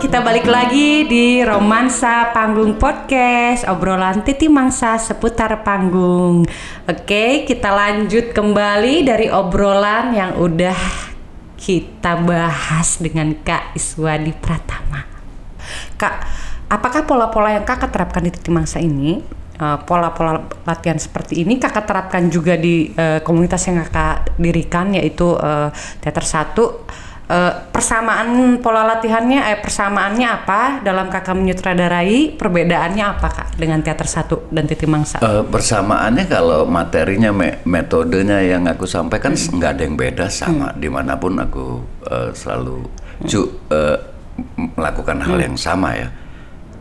Kita balik lagi di Romansa Panggung Podcast, obrolan Titi Mangsa seputar panggung. Oke, kita lanjut kembali dari obrolan yang udah kita bahas dengan Kak Iswadi Pratama. Kak, apakah pola-pola yang Kakak terapkan di Titi Mangsa ini uh, pola-pola latihan seperti ini kakak terapkan juga di uh, komunitas yang kakak dirikan yaitu uh, teater satu uh, persamaan pola latihannya eh persamaannya apa dalam kakak menyutradarai perbedaannya apa kak dengan teater satu dan titi mangsa uh, persamaannya kalau materinya me metodenya yang aku sampaikan hmm. nggak ada yang beda sama hmm. di mana pun aku uh, selalu cu uh, melakukan hal hmm. yang sama ya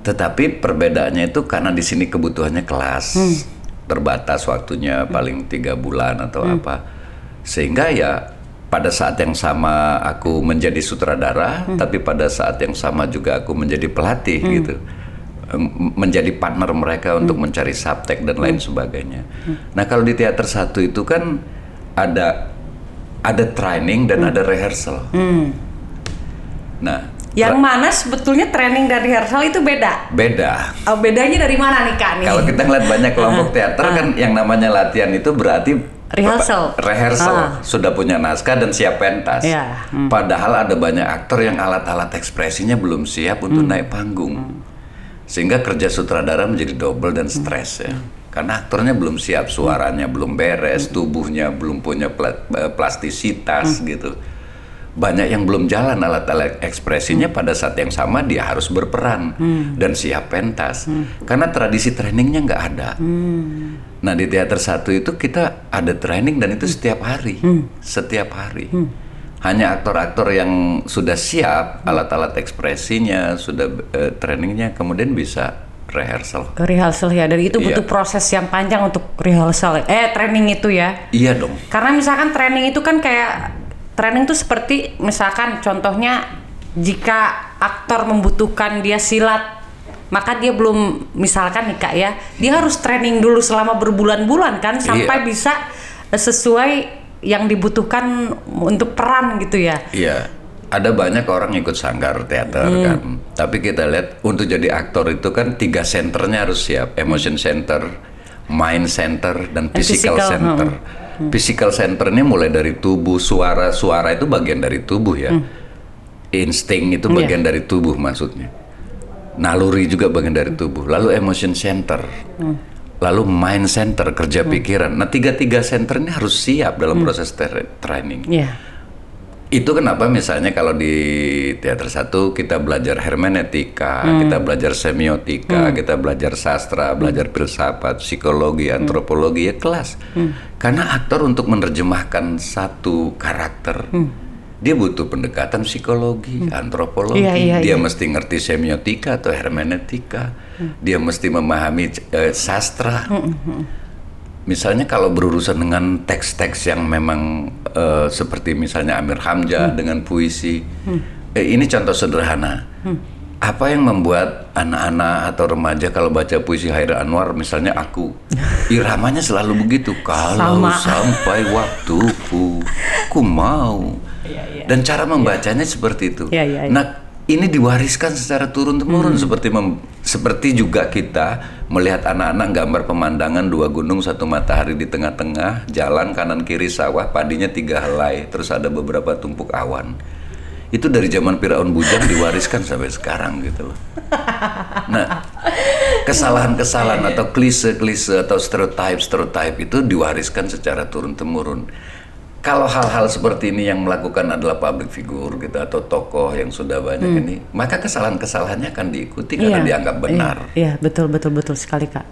tetapi perbedaannya itu karena di sini kebutuhannya kelas hmm. terbatas waktunya hmm. paling tiga bulan atau hmm. apa, sehingga ya pada saat yang sama aku menjadi sutradara, hmm. tapi pada saat yang sama juga aku menjadi pelatih hmm. gitu, menjadi partner mereka untuk hmm. mencari subtek dan lain hmm. sebagainya. Hmm. Nah kalau di teater satu itu kan ada ada training dan hmm. ada rehearsal. Hmm. Nah yang mana sebetulnya training dan rehearsal itu beda? Beda. Oh, bedanya dari mana nih Kak? Nih? Kalau kita ngeliat banyak kelompok teater kan yang namanya latihan itu berarti rehearsal. Rehearsal ah. sudah punya naskah dan siap pentas. Ya. Hmm. Padahal ada banyak aktor yang alat-alat ekspresinya belum siap untuk hmm. naik panggung. Hmm. Sehingga kerja sutradara menjadi double dan stres ya. Hmm. Karena aktornya belum siap, suaranya hmm. belum beres, tubuhnya belum punya eh, plastisitas hmm. gitu banyak yang belum jalan alat-alat ekspresinya hmm. pada saat yang sama dia harus berperan hmm. dan siap pentas hmm. karena tradisi trainingnya nggak ada. Hmm. Nah di teater satu itu kita ada training dan itu hmm. setiap hari, hmm. setiap hari. Hmm. Hanya aktor-aktor yang sudah siap hmm. alat-alat ekspresinya, sudah uh, trainingnya, kemudian bisa rehearsal. Rehearsal ya, dari itu butuh iya. proses yang panjang untuk rehearsal. Eh training itu ya? Iya dong. Karena misalkan training itu kan kayak training tuh seperti misalkan contohnya jika aktor membutuhkan dia silat maka dia belum misalkan nih kak ya dia harus training dulu selama berbulan-bulan kan sampai iya. bisa sesuai yang dibutuhkan untuk peran gitu ya iya ada banyak orang ikut sanggar teater hmm. kan tapi kita lihat untuk jadi aktor itu kan tiga senternya harus siap emotion center mind center dan physical, physical center hmm Hmm. Physical center ini mulai dari tubuh, suara, suara itu bagian dari tubuh ya. Hmm. Insting itu iya. bagian yeah. dari tubuh maksudnya. Naluri juga bagian dari tubuh. Lalu emotion center. Hmm. Lalu mind center, kerja hmm. pikiran. Nah, tiga-tiga center ini harus siap dalam hmm. proses training. Yeah itu kenapa misalnya kalau di teater satu kita belajar hermeneutika, hmm. kita belajar semiotika, hmm. kita belajar sastra, belajar filsafat, psikologi, hmm. antropologi ya kelas. Hmm. Karena aktor untuk menerjemahkan satu karakter, hmm. Dia butuh pendekatan psikologi, hmm. antropologi, iya, iya, dia iya. mesti ngerti semiotika atau hermeneutika, hmm. dia mesti memahami uh, sastra. Hmm. Hmm misalnya kalau berurusan dengan teks-teks yang memang uh, seperti misalnya Amir Hamzah hmm. dengan puisi, hmm. eh, ini contoh sederhana. Hmm. Apa yang membuat anak-anak atau remaja kalau baca puisi Hair Anwar, misalnya aku, iramanya selalu begitu. Kalau Sama. sampai waktuku, ku mau. Ya, ya. Dan cara membacanya ya. seperti itu. Ya, ya, ya. Nah, ini diwariskan secara turun temurun hmm. seperti mem, seperti juga kita melihat anak-anak gambar pemandangan dua gunung satu matahari di tengah-tengah jalan kanan kiri sawah padinya tiga helai terus ada beberapa tumpuk awan itu dari zaman Firaun Bujang diwariskan sampai sekarang gitu loh. Nah, kesalahan-kesalahan atau klise-klise atau stereotype-stereotype itu diwariskan secara turun temurun kalau hal-hal seperti ini yang melakukan adalah public figure gitu atau tokoh yang sudah banyak hmm. ini, maka kesalahan-kesalahannya akan diikuti karena iya, dianggap benar. Iya, iya, betul betul betul sekali kak.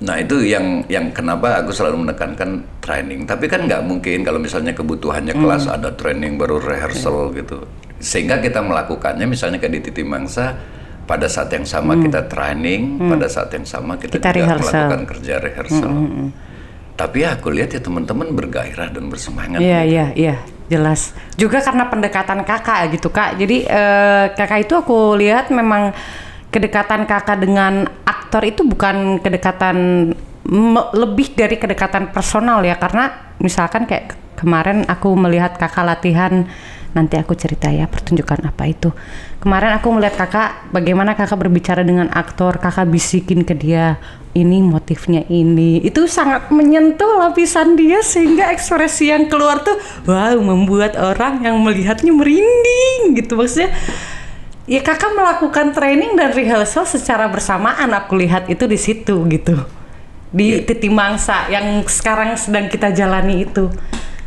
Nah itu yang yang kenapa aku selalu menekankan training. Tapi kan nggak mungkin kalau misalnya kebutuhannya hmm. kelas ada training baru rehearsal yeah. gitu. Sehingga kita melakukannya misalnya kayak di Titi Mangsa pada saat yang sama hmm. kita training, hmm. pada saat yang sama kita, kita juga rehearsal. melakukan kerja rehearsal. Hmm. hmm, hmm. Tapi aku lihat ya teman-teman bergairah dan bersemangat. Iya, gitu. iya, iya, jelas. Juga karena pendekatan kakak gitu kak. Jadi eh, kakak itu aku lihat memang kedekatan kakak dengan aktor itu bukan kedekatan lebih dari kedekatan personal ya. Karena misalkan kayak kemarin aku melihat kakak latihan nanti aku cerita ya pertunjukan apa itu. Kemarin aku melihat kakak bagaimana kakak berbicara dengan aktor, kakak bisikin ke dia ini motifnya ini. Itu sangat menyentuh lapisan dia sehingga ekspresi yang keluar tuh wow membuat orang yang melihatnya merinding gitu maksudnya. Ya kakak melakukan training dan rehearsal secara bersamaan aku lihat itu di situ gitu di Titi Mangsa yang sekarang sedang kita jalani itu.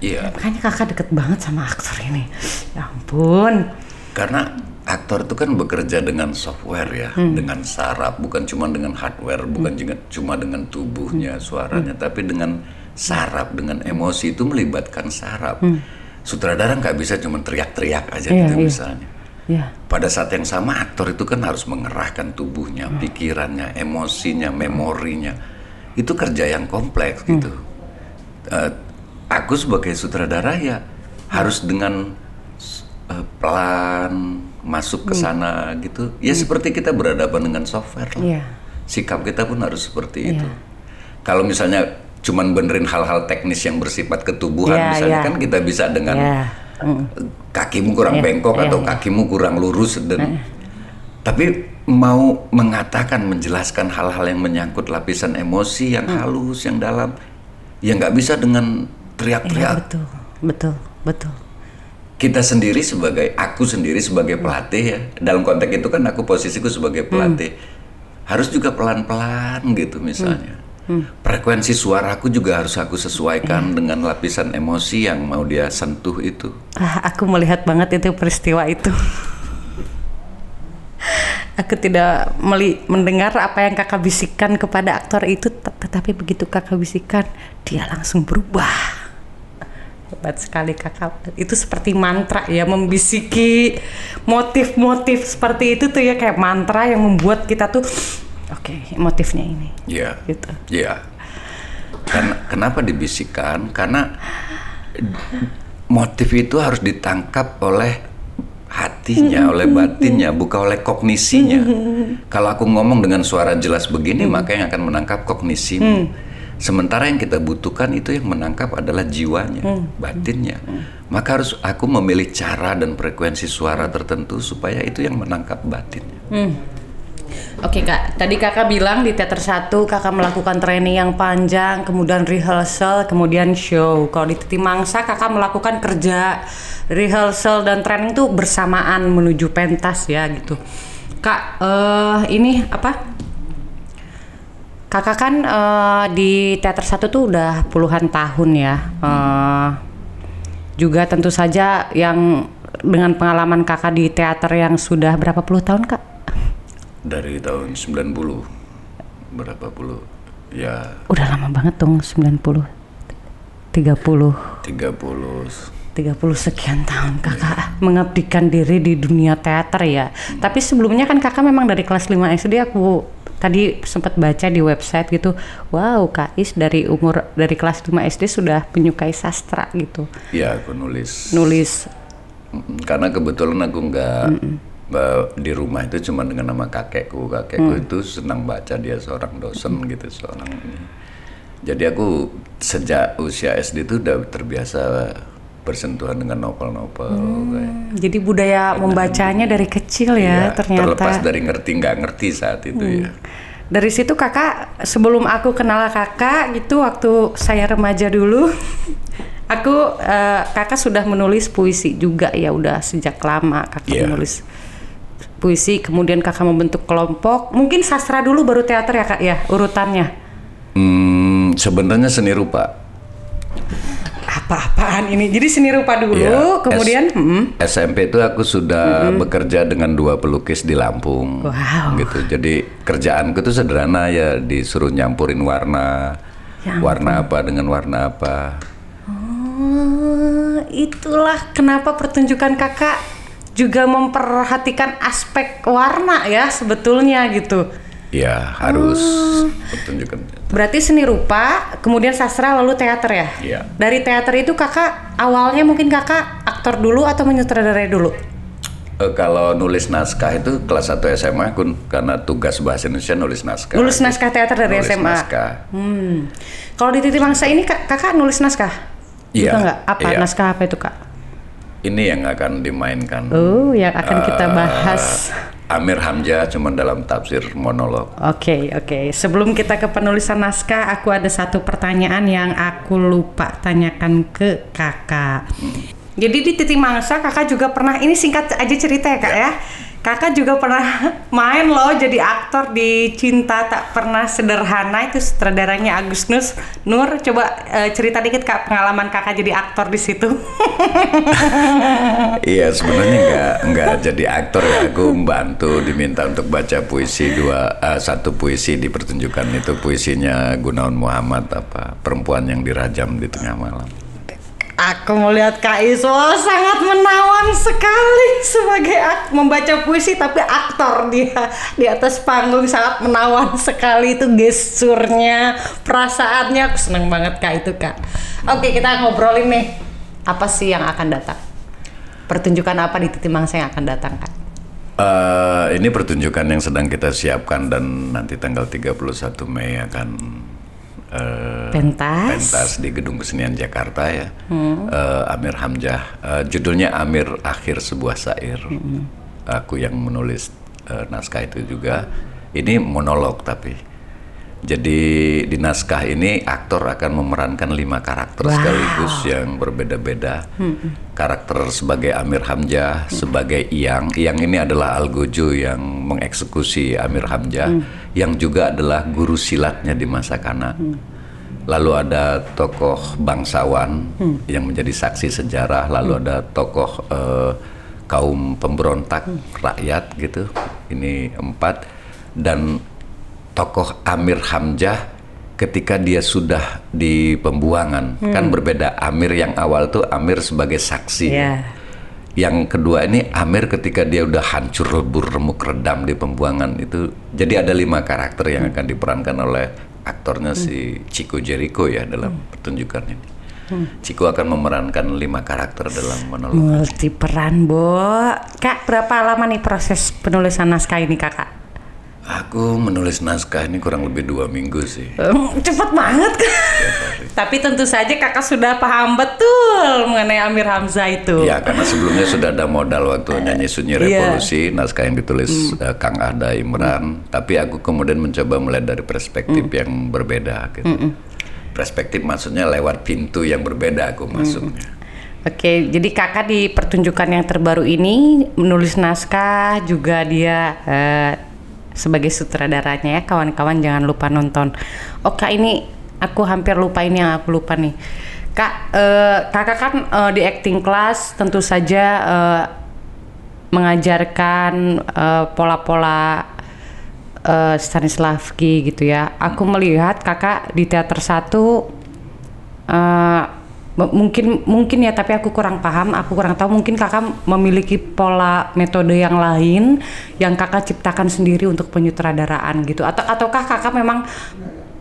Iya. Makanya kakak deket banget sama aktor ini. Ya ampun. Karena aktor itu kan bekerja dengan software ya, dengan saraf, bukan cuma dengan hardware, bukan juga cuma dengan tubuhnya, suaranya, tapi dengan saraf, dengan emosi itu melibatkan saraf. Sutradara nggak bisa cuma teriak-teriak aja Iya, gitu iya. misalnya. Ya. Pada saat yang sama aktor itu kan harus mengerahkan tubuhnya, pikirannya, emosinya, memorinya. Itu kerja yang kompleks gitu. Eh, aku sebagai sutradara ya harus dengan eh, pelan masuk ke sana gitu. Ya seperti kita berhadapan dengan software lah. Iya. Sikap kita pun harus seperti itu. Kalau misalnya cuman benerin hal-hal teknis yang bersifat ketubuhan Iya, misalnya iya. kan kita bisa dengan Ya. Mm. kakimu kurang Iya, bengkok iya, atau iya. kakimu kurang lurus dan tapi mau mengatakan menjelaskan hal-hal yang menyangkut lapisan emosi yang Mm. halus yang dalam ya nggak bisa dengan Teriak-teriak. Betul, betul, betul. kita sendiri sebagai aku sendiri sebagai pelatih ya. Dalam konteks itu kan aku posisiku sebagai pelatih. Harus juga pelan-pelan gitu misalnya. Frekuensi suaraku juga harus aku sesuaikan dengan lapisan emosi yang mau dia sentuh itu. Ah, aku melihat banget itu peristiwa itu. aku tidak meli- mendengar apa yang kakak bisikan kepada aktor itu, tet- tetapi begitu kakak bisikan, dia langsung berubah. Hebat sekali kakak. Itu seperti mantra ya, membisiki motif-motif seperti itu tuh ya kayak mantra yang membuat kita tuh, oke motifnya ini. ya Gitu. Iya. Karena kenapa dibisikkan? Karena motif itu harus ditangkap oleh hatinya, oleh batinnya, bukan oleh kognisinya. Kalau aku ngomong dengan suara jelas begini, maka yang akan menangkap kognisimu. Sementara yang kita butuhkan itu yang menangkap adalah jiwanya, batinnya. Maka harus aku memilih cara dan frekuensi suara tertentu supaya itu yang menangkap batinnya. Oke kak, tadi kakak bilang di teater satu kakak melakukan training yang panjang, kemudian rehearsal, kemudian show. Kalau di Titi Mangsa kakak melakukan kerja rehearsal dan training tuh bersamaan menuju pentas ya gitu. Kak, eh ini apa? Kakak kan eh, di teater satu tuh udah puluhan tahun ya. Eh, juga tentu saja yang dengan pengalaman kakak di teater yang sudah berapa puluh tahun kak? Dari tahun 90 berapa puluh ya Udah lama banget dong 90 30 30 30 sekian tahun kakak mengabdikan diri di dunia teater ya. Tapi sebelumnya kan kakak memang dari kelas 5 SD aku tadi sempat baca di website gitu. Wow, Kak Is dari umur dari kelas 5 SD sudah menyukai sastra gitu. Ya aku nulis. Nulis Mm, Karena kebetulan aku nggak ba- di rumah itu cuma dengan nama kakekku. Kakekku itu senang baca dia seorang dosen gitu seorang ini. Jadi aku sejak usia SD itu udah terbiasa bersentuhan dengan novel-novel. kayak. jadi budaya membacanya dari kecil ya, Ya, ternyata. Terlepas dari ngerti nggak ngerti saat itu ya. Dari situ kakak sebelum aku kenal kakak gitu waktu saya remaja dulu, aku eh, kakak sudah menulis puisi juga ya udah sejak lama kakak Iya. menulis puisi kemudian kakak membentuk kelompok mungkin sastra dulu baru teater ya kak ya urutannya Hmm, sebenarnya seni rupa. Apa-apaan ini jadi seni rupa dulu Ya, kemudian S- hmm, SMP itu aku sudah bekerja dengan dua pelukis di Lampung. Wow. Gitu. Jadi kerjaanku itu sederhana ya disuruh nyampurin warna. Ya warna apa dengan warna apa. Oh, itulah kenapa pertunjukan kakak juga memperhatikan aspek warna ya sebetulnya gitu. Ya, harus Oh. pertunjukan. Berarti seni rupa, kemudian sastra lalu teater ya? Iya. Dari teater itu kakak awalnya mungkin kakak aktor dulu atau menyutradarai dulu? Eh, kalau nulis naskah itu kelas 1 SMA kun karena tugas bahasa Indonesia nulis naskah. Nulis naskah teater dari Nulis SMA. naskah. Hmm. Kalau di Titi Mangsa ini kak, kakak nulis naskah? Iya, Juga nggak? Apa iya. naskah apa itu kak? ini yang akan dimainkan. Oh, yang akan kita Eh, bahas. Amir Hamzah cuma dalam tafsir monolog. Oke, oke. Sebelum kita ke penulisan naskah, aku ada satu pertanyaan yang aku lupa tanyakan ke kakak. Jadi di titik mangsa kakak juga pernah, ini singkat aja cerita ya kak ya. Kakak juga pernah main loh jadi aktor di Cinta Tak Pernah Sederhana itu sutradaranya Agus Nus Nur. Coba eh, cerita dikit kak pengalaman kakak jadi aktor di situ. Iya sebenarnya nggak nggak jadi aktor ya. Aku membantu diminta untuk baca puisi dua eh, satu puisi di pertunjukan itu puisinya Gunawan Muhammad apa perempuan yang dirajam di tengah malam. Aku melihat Kak Iswa sangat menawan sekali sebagai ak- membaca puisi tapi aktor dia di atas panggung sangat menawan sekali itu gesturnya, perasaannya aku seneng banget Kak itu Kak. Oke kita ngobrolin nih apa sih yang akan datang? Pertunjukan apa di Titi Mangsa yang akan datang Kak? Eh, ini pertunjukan yang sedang kita siapkan dan nanti tanggal 31 Mei akan eh, Pentas. pentas di Gedung Kesenian Jakarta ya. Eh, Amir Hamzah. Eh, judulnya Amir Akhir Sebuah Sair. Aku yang menulis eh, naskah itu juga. Ini monolog tapi. Jadi di naskah ini aktor akan memerankan lima karakter Wow. sekaligus yang berbeda-beda. Karakter sebagai Amir Hamzah, sebagai Iyang. Iyang ini adalah Algojo yang mengeksekusi Amir Hamzah, yang juga adalah guru silatnya di masa kanak. Lalu ada tokoh bangsawan yang menjadi saksi sejarah, lalu ada tokoh eh, kaum pemberontak rakyat gitu. Ini empat dan tokoh Amir Hamzah ketika dia sudah di pembuangan. Kan berbeda Amir yang awal tuh Amir sebagai saksi. Iya. yang kedua ini Amir ketika dia udah hancur lebur remuk redam di pembuangan itu jadi ada lima karakter yang akan diperankan oleh aktornya si Chico Jericho ya dalam pertunjukan ini. Chico akan memerankan lima karakter dalam monolog. Multi peran, Bo. Kak, berapa lama nih proses penulisan naskah ini, Kakak? Aku menulis naskah ini kurang lebih dua minggu sih Cepet banget kan? Tapi tentu saja kakak sudah paham betul mengenai Amir Hamzah itu. Ya karena sebelumnya sudah ada modal waktu nyanyi sunyi Iya. revolusi naskah yang ditulis eh, Kang Ada Imran. Tapi aku kemudian mencoba melihat dari perspektif yang berbeda. Gitu. Perspektif maksudnya lewat pintu yang berbeda aku masuknya. Oke, jadi kakak di pertunjukan yang terbaru ini menulis naskah juga dia eh, sebagai sutradaranya ya kawan-kawan jangan lupa nonton. Oh kak ini aku hampir lupa ini yang aku lupa nih. Kak, eh, kakak kan eh, di acting class tentu saja eh, mengajarkan eh, pola-pola eh, Stanislavski gitu ya. Aku melihat kakak di teater satu eh, mungkin mungkin ya tapi aku kurang paham, aku kurang tahu mungkin kakak memiliki pola metode yang lain yang kakak ciptakan sendiri untuk penyutradaraan gitu atau ataukah kakak memang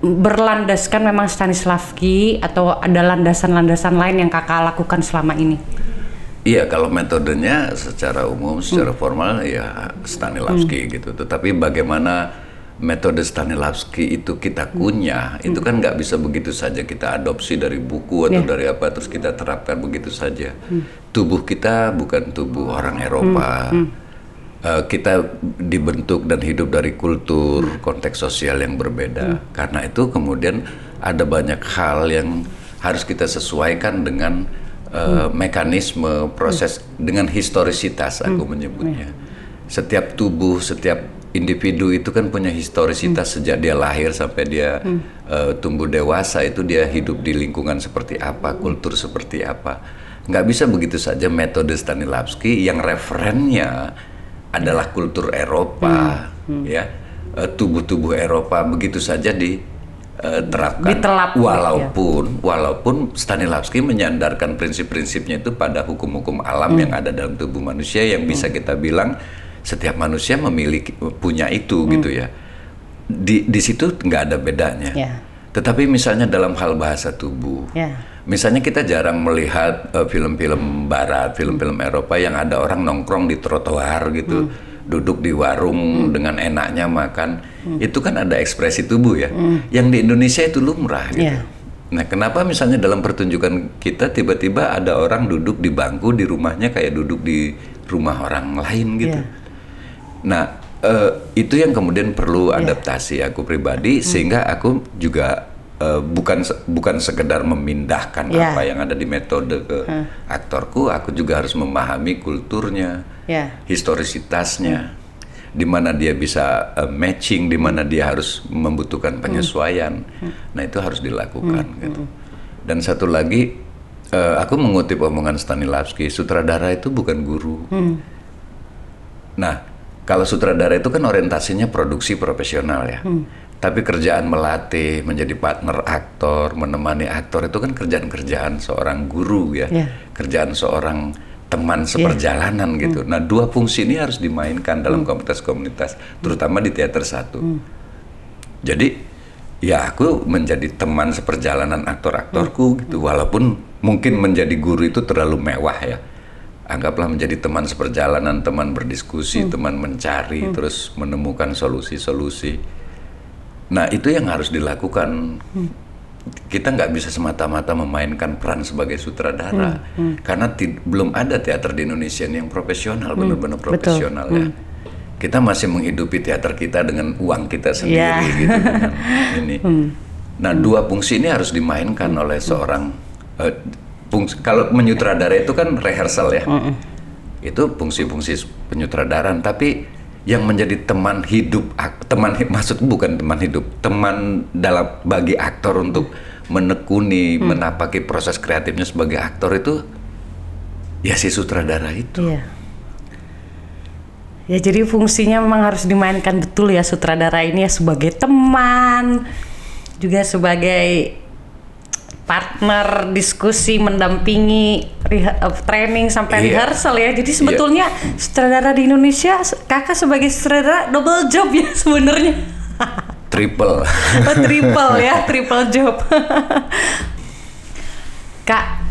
berlandaskan memang Stanislavski atau ada landasan-landasan lain yang kakak lakukan selama ini? Iya kalau metodenya secara umum, secara formal ya Stanislavski gitu. Tetapi bagaimana metode Stanislavski itu kita kunyah, itu kan nggak bisa begitu saja kita adopsi dari buku atau Ya. dari apa terus kita terapkan begitu saja. Tubuh kita bukan tubuh orang Eropa. Eh, kita dibentuk dan hidup dari kultur, konteks sosial yang berbeda. Karena itu kemudian ada banyak hal yang harus kita sesuaikan dengan eh, mekanisme proses dengan historisitas aku menyebutnya. Setiap tubuh, setiap individu itu kan punya historisitas sejak dia lahir sampai dia eh, tumbuh dewasa itu dia hidup di lingkungan seperti apa, kultur seperti apa. Nggak bisa begitu saja metode Stanislavski yang referennya adalah kultur Eropa, ya. Eh, tubuh-tubuh Eropa begitu saja diterapkan. Ditelap, walaupun walaupun Stanislavski menyandarkan prinsip-prinsipnya itu pada hukum-hukum alam yang ada dalam tubuh manusia yang bisa kita bilang setiap manusia memiliki punya itu gitu ya. Di di situ nggak ada bedanya. Ya. Tetapi misalnya dalam hal bahasa tubuh, Ya. misalnya kita jarang melihat eh, film-film Barat, film-film Eropa yang ada orang nongkrong di trotoar gitu, duduk di warung dengan enaknya makan, itu kan ada ekspresi tubuh ya. Yang di Indonesia itu lumrah gitu. Ya. Nah, kenapa misalnya dalam pertunjukan kita tiba-tiba ada orang duduk di bangku di rumahnya kayak duduk di rumah orang lain gitu. Iya. Nah, eh, itu yang kemudian perlu Iya. adaptasi aku pribadi Hmm. sehingga aku juga eh, bukan bukan sekedar memindahkan Iya. apa yang ada di metode ke aktorku, aku juga harus memahami kulturnya, Ya. historisitasnya, di mana dia bisa eh, matching, di mana dia harus membutuhkan penyesuaian. Nah itu harus dilakukan. Gitu. Dan satu lagi, eh, aku mengutip omongan Stanislavski, sutradara itu bukan guru. Nah, kalau sutradara itu kan orientasinya produksi profesional ya. Tapi kerjaan melatih, menjadi partner aktor, menemani aktor itu kan kerjaan-kerjaan seorang guru ya. Ya. Kerjaan seorang teman seperjalanan gitu. Nah, dua fungsi ini harus dimainkan dalam komunitas-komunitas, terutama di teater satu. Jadi, ya aku menjadi teman seperjalanan aktor-aktorku gitu. Walaupun mungkin menjadi guru itu terlalu mewah ya anggaplah menjadi teman seperjalanan, teman berdiskusi, teman mencari, terus menemukan solusi-solusi. Nah itu yang harus dilakukan. Kita nggak bisa semata-mata memainkan peran sebagai sutradara, karena ti- belum ada teater di Indonesia yang profesional, benar-benar profesional ya. Kita masih menghidupi teater kita dengan uang kita sendiri Ya. gitu. dengan ini. Nah dua fungsi ini harus dimainkan oleh seorang eh, fungsi, kalau menyutradara itu kan rehearsal ya. Itu fungsi-fungsi penyutradaran, tapi yang menjadi teman hidup teman maksud bukan teman hidup, teman dalam bagi aktor untuk menekuni, menapaki proses kreatifnya sebagai aktor itu ya si sutradara itu. Iya. Ya jadi fungsinya memang harus dimainkan betul ya sutradara ini ya sebagai teman, juga sebagai partner diskusi mendampingi eh, training sampai Iya. rehearsal ya. Jadi sebetulnya sutradara di Indonesia kakak sebagai sutradara double job ya sebenarnya. Triple. Oh, triple ya, triple job. Kak,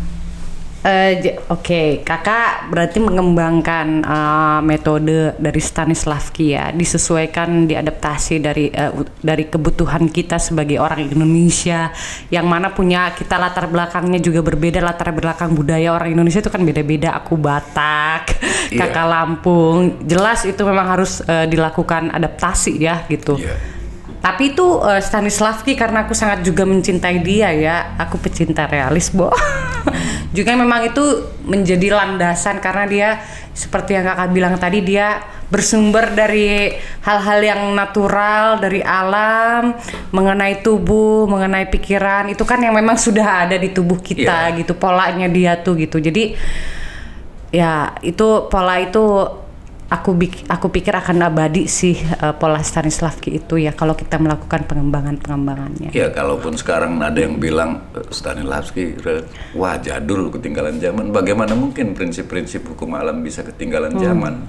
j- oke, kakak berarti mengembangkan eh, metode dari Stanislavski ya, disesuaikan, diadaptasi dari eh, u- dari kebutuhan kita sebagai orang Indonesia, yang mana punya kita latar belakangnya juga berbeda, latar belakang budaya orang Indonesia itu kan beda-beda. Aku Batak, Iya. kakak Lampung, jelas itu memang harus eh, dilakukan adaptasi ya gitu. Iya. Tapi itu eh, Stanislavski karena aku sangat juga mencintai dia ya. Aku pecinta realis, Bo. juga memang itu menjadi landasan karena dia seperti yang Kakak bilang tadi dia bersumber dari hal-hal yang natural dari alam mengenai tubuh, mengenai pikiran. Itu kan yang memang sudah ada di tubuh kita Iya. gitu polanya dia tuh gitu. Jadi ya itu pola itu aku aku pikir akan abadi sih eh, pola Stanislavski itu ya kalau kita melakukan pengembangan pengembangannya. Ya kalaupun sekarang ada yang bilang "Eh, Stanislavski wah jadul ketinggalan zaman. Bagaimana mungkin prinsip-prinsip hukum alam bisa ketinggalan zaman?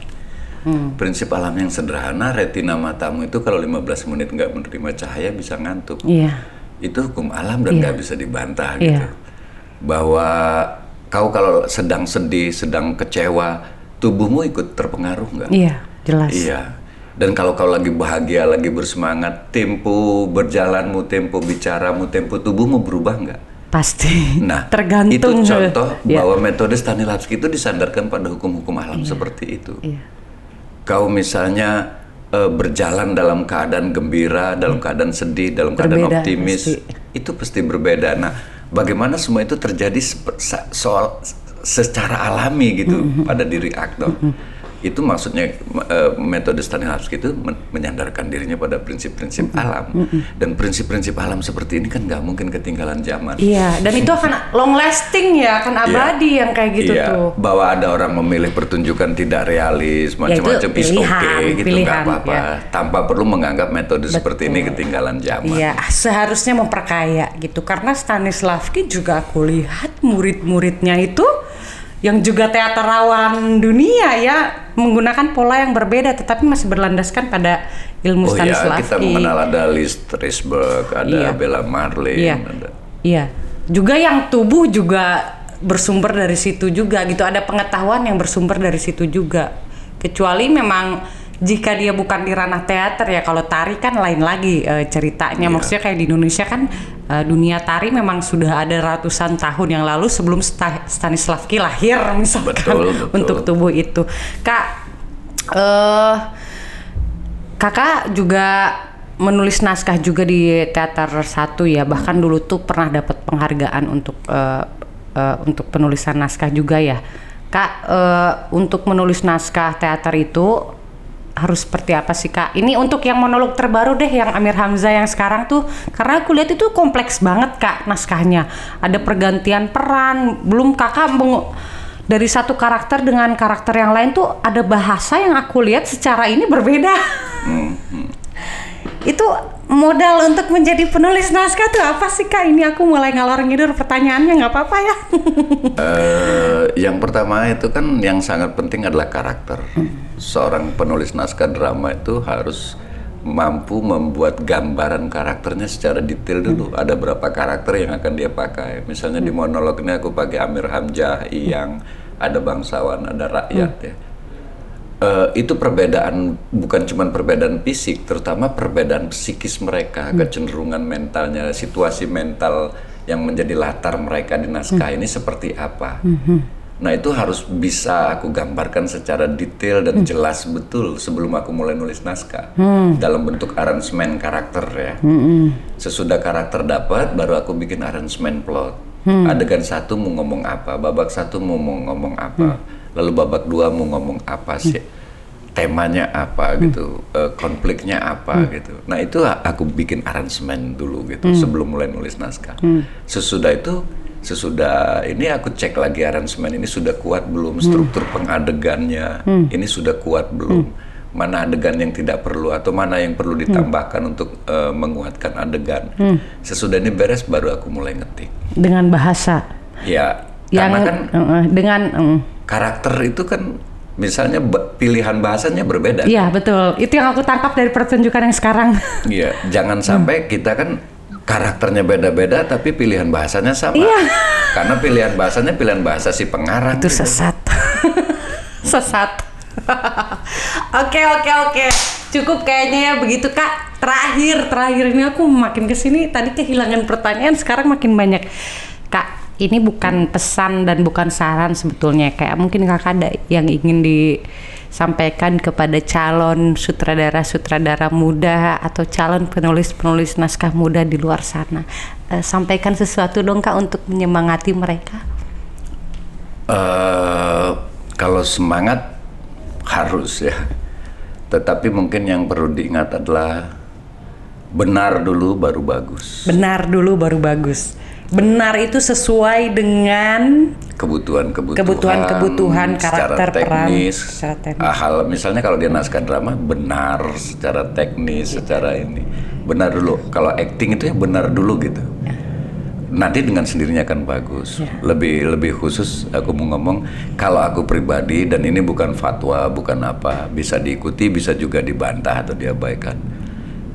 Prinsip alam yang sederhana, retina matamu itu kalau 15 menit nggak menerima cahaya bisa ngantuk. Iya. Itu hukum alam dan nggak bisa dibantah gitu. Iya. Bahwa kau kalau sedang sedih, sedang kecewa, tubuhmu ikut terpengaruh nggak? Iya, jelas. Iya. Dan kalau kau lagi bahagia, lagi bersemangat, tempo berjalanmu, tempo bicaramu, tempo tubuhmu berubah nggak? Pasti. Nah, tergantung itu contoh Iya. bahwa metode Stanislavski itu disandarkan pada hukum-hukum alam seperti itu. Iya. Kau misalnya eh, berjalan dalam keadaan gembira, dalam keadaan sedih, dalam keadaan Berbeda, optimis, pasti. itu pasti berbeda. Nah, bagaimana semua itu terjadi soal secara alami gitu Mm-hmm. pada diri aktor. Itu maksudnya eh, metode Stanislavski itu men- menyandarkan dirinya pada prinsip-prinsip Mm-hmm. alam. Dan prinsip-prinsip alam seperti ini kan nggak mungkin ketinggalan zaman. Iya, dan itu akan long lasting ya, akan abadi yang kayak gitu Iya, tuh. bahwa ada orang memilih pertunjukan tidak realis, macam-macam is pilihan, okay gitu nggak apa-apa, ya. tanpa perlu menganggap metode seperti ini ketinggalan zaman. Iya, seharusnya memperkaya gitu. Karena Stanislavski juga aku lihat murid-muridnya itu yang juga teaterawan dunia ya menggunakan pola yang berbeda tetapi masih berlandaskan pada ilmu Oh ya, Stanislavski. kita mengenal ada Liz Trisberg, ada Iya. Bella Marlin, Iya. ada Iya. Juga yang tubuh juga bersumber dari situ juga gitu. Ada pengetahuan yang bersumber dari situ juga. Kecuali memang jika dia bukan di ranah teater ya kalau tari kan lain lagi eh, ceritanya Iya. maksudnya kayak di Indonesia kan eh, dunia tari memang sudah ada ratusan tahun yang lalu sebelum Sta- Stanislavski lahir misalkan Betul, betul. untuk tubuh itu kak eh kakak juga menulis naskah juga di teater satu ya bahkan dulu tuh pernah dapat penghargaan untuk eh, eh, untuk penulisan naskah juga ya kak eh, untuk menulis naskah teater itu harus seperti apa sih kak? Ini untuk yang monolog terbaru deh yang Amir Hamzah yang sekarang tuh karena aku lihat itu kompleks banget kak naskahnya ada pergantian peran belum kakak meng- dari satu karakter dengan karakter yang lain tuh ada bahasa yang aku lihat secara ini berbeda. itu modal untuk menjadi penulis naskah tuh apa sih kak? Ini aku mulai ngalor ngidur pertanyaannya nggak apa-apa ya? Eh, yang pertama itu kan yang sangat penting adalah karakter. Seorang penulis naskah drama itu harus mampu membuat gambaran karakternya secara detail dulu. Ada berapa karakter yang akan dia pakai. Misalnya di monolog ini aku pakai Amir Hamzah, Iyang, ada bangsawan, ada rakyat ya. Eh, itu perbedaan bukan cuma perbedaan fisik, terutama perbedaan psikis mereka, kecenderungan mentalnya, situasi mental yang menjadi latar mereka di naskah ini seperti apa. Nah itu harus bisa aku gambarkan secara detail dan jelas betul sebelum aku mulai nulis naskah. Dalam bentuk aransemen karakter ya. Sesudah karakter dapat, baru aku bikin aransemen plot. Adegan satu mau ngomong apa, babak satu mau ngomong apa, lalu babak dua mau ngomong apa sih, temanya apa gitu, eh, konfliknya apa gitu. Nah itu aku bikin aransemen dulu gitu sebelum mulai nulis naskah. Sesudah itu, sesudah ini aku cek lagi aransemen ini sudah kuat belum, struktur pengadegannya ini sudah kuat belum? Mana adegan yang tidak perlu atau mana yang perlu ditambahkan untuk eh, menguatkan adegan. Sesudah ini beres baru aku mulai ngetik. Dengan bahasa? Ya, yang karena kan eh, dengan eh, karakter itu kan misalnya pilihan bahasanya berbeda. Iya betul, itu yang aku tangkap dari pertunjukan yang sekarang. Iya, jangan sampai kita kan karakternya beda-beda tapi pilihan bahasanya sama. Iya. Karena pilihan bahasanya pilihan bahasa si pengarang. itu gitu. sesat, sesat. Oke oke oke, cukup kayaknya ya begitu kak. Terakhir terakhir ini aku makin ke sini tadi kehilangan pertanyaan, sekarang makin banyak. Ini bukan pesan dan bukan saran sebetulnya kayak mungkin kakak ada yang ingin disampaikan kepada calon sutradara-sutradara muda atau calon penulis-penulis naskah muda di luar sana. Eh, sampaikan sesuatu dong kak untuk menyemangati mereka. Eh, kalau semangat harus ya. Tetapi mungkin yang perlu diingat adalah benar dulu baru bagus. Benar dulu baru bagus. Benar itu sesuai dengan Kebutuhan-kebutuhan, Kebutuhan-kebutuhan, secara karakter, peran, teknis, secara teknis. ah, hal misalnya kalau dia naskah drama benar secara teknis, secara ini benar dulu. Kalau acting itu ya benar dulu gitu. Nanti dengan sendirinya akan bagus. Lebih lebih khusus aku mau ngomong kalau aku pribadi dan ini bukan fatwa, bukan apa, bisa diikuti, bisa juga dibantah atau diabaikan.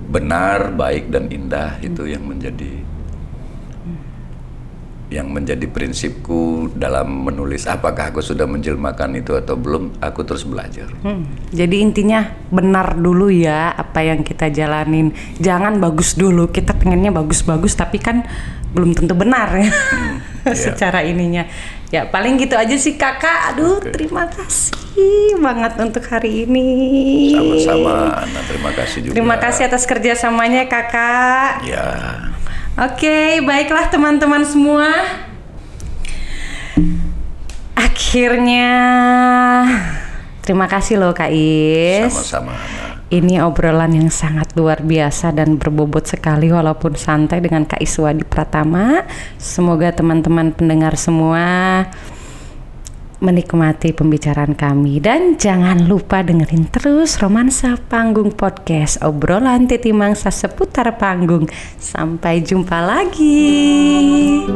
Benar, baik dan indah itu yang menjadi yang menjadi prinsipku dalam menulis apakah aku sudah menjelmakan itu atau belum aku terus belajar Hmm, Jadi intinya benar dulu ya apa yang kita jalanin. Jangan bagus dulu. Kita pengennya bagus-bagus tapi kan belum tentu benar ya. iya. Secara ininya. Ya paling gitu aja sih kakak. Aduh terima kasih banget untuk hari ini. sama-sama Ana terima kasih juga Terima kasih atas kerjasamanya kakak. ya Oke, baiklah teman-teman semua. Akhirnya, terima kasih loh Kak Is. sama-sama Ini obrolan yang sangat luar biasa dan berbobot sekali walaupun santai dengan Kak Iswadi Pratama. Semoga teman-teman pendengar semua menikmati pembicaraan kami dan jangan lupa dengerin terus Romansa Panggung Podcast obrolan titi mangsa seputar panggung sampai jumpa lagi.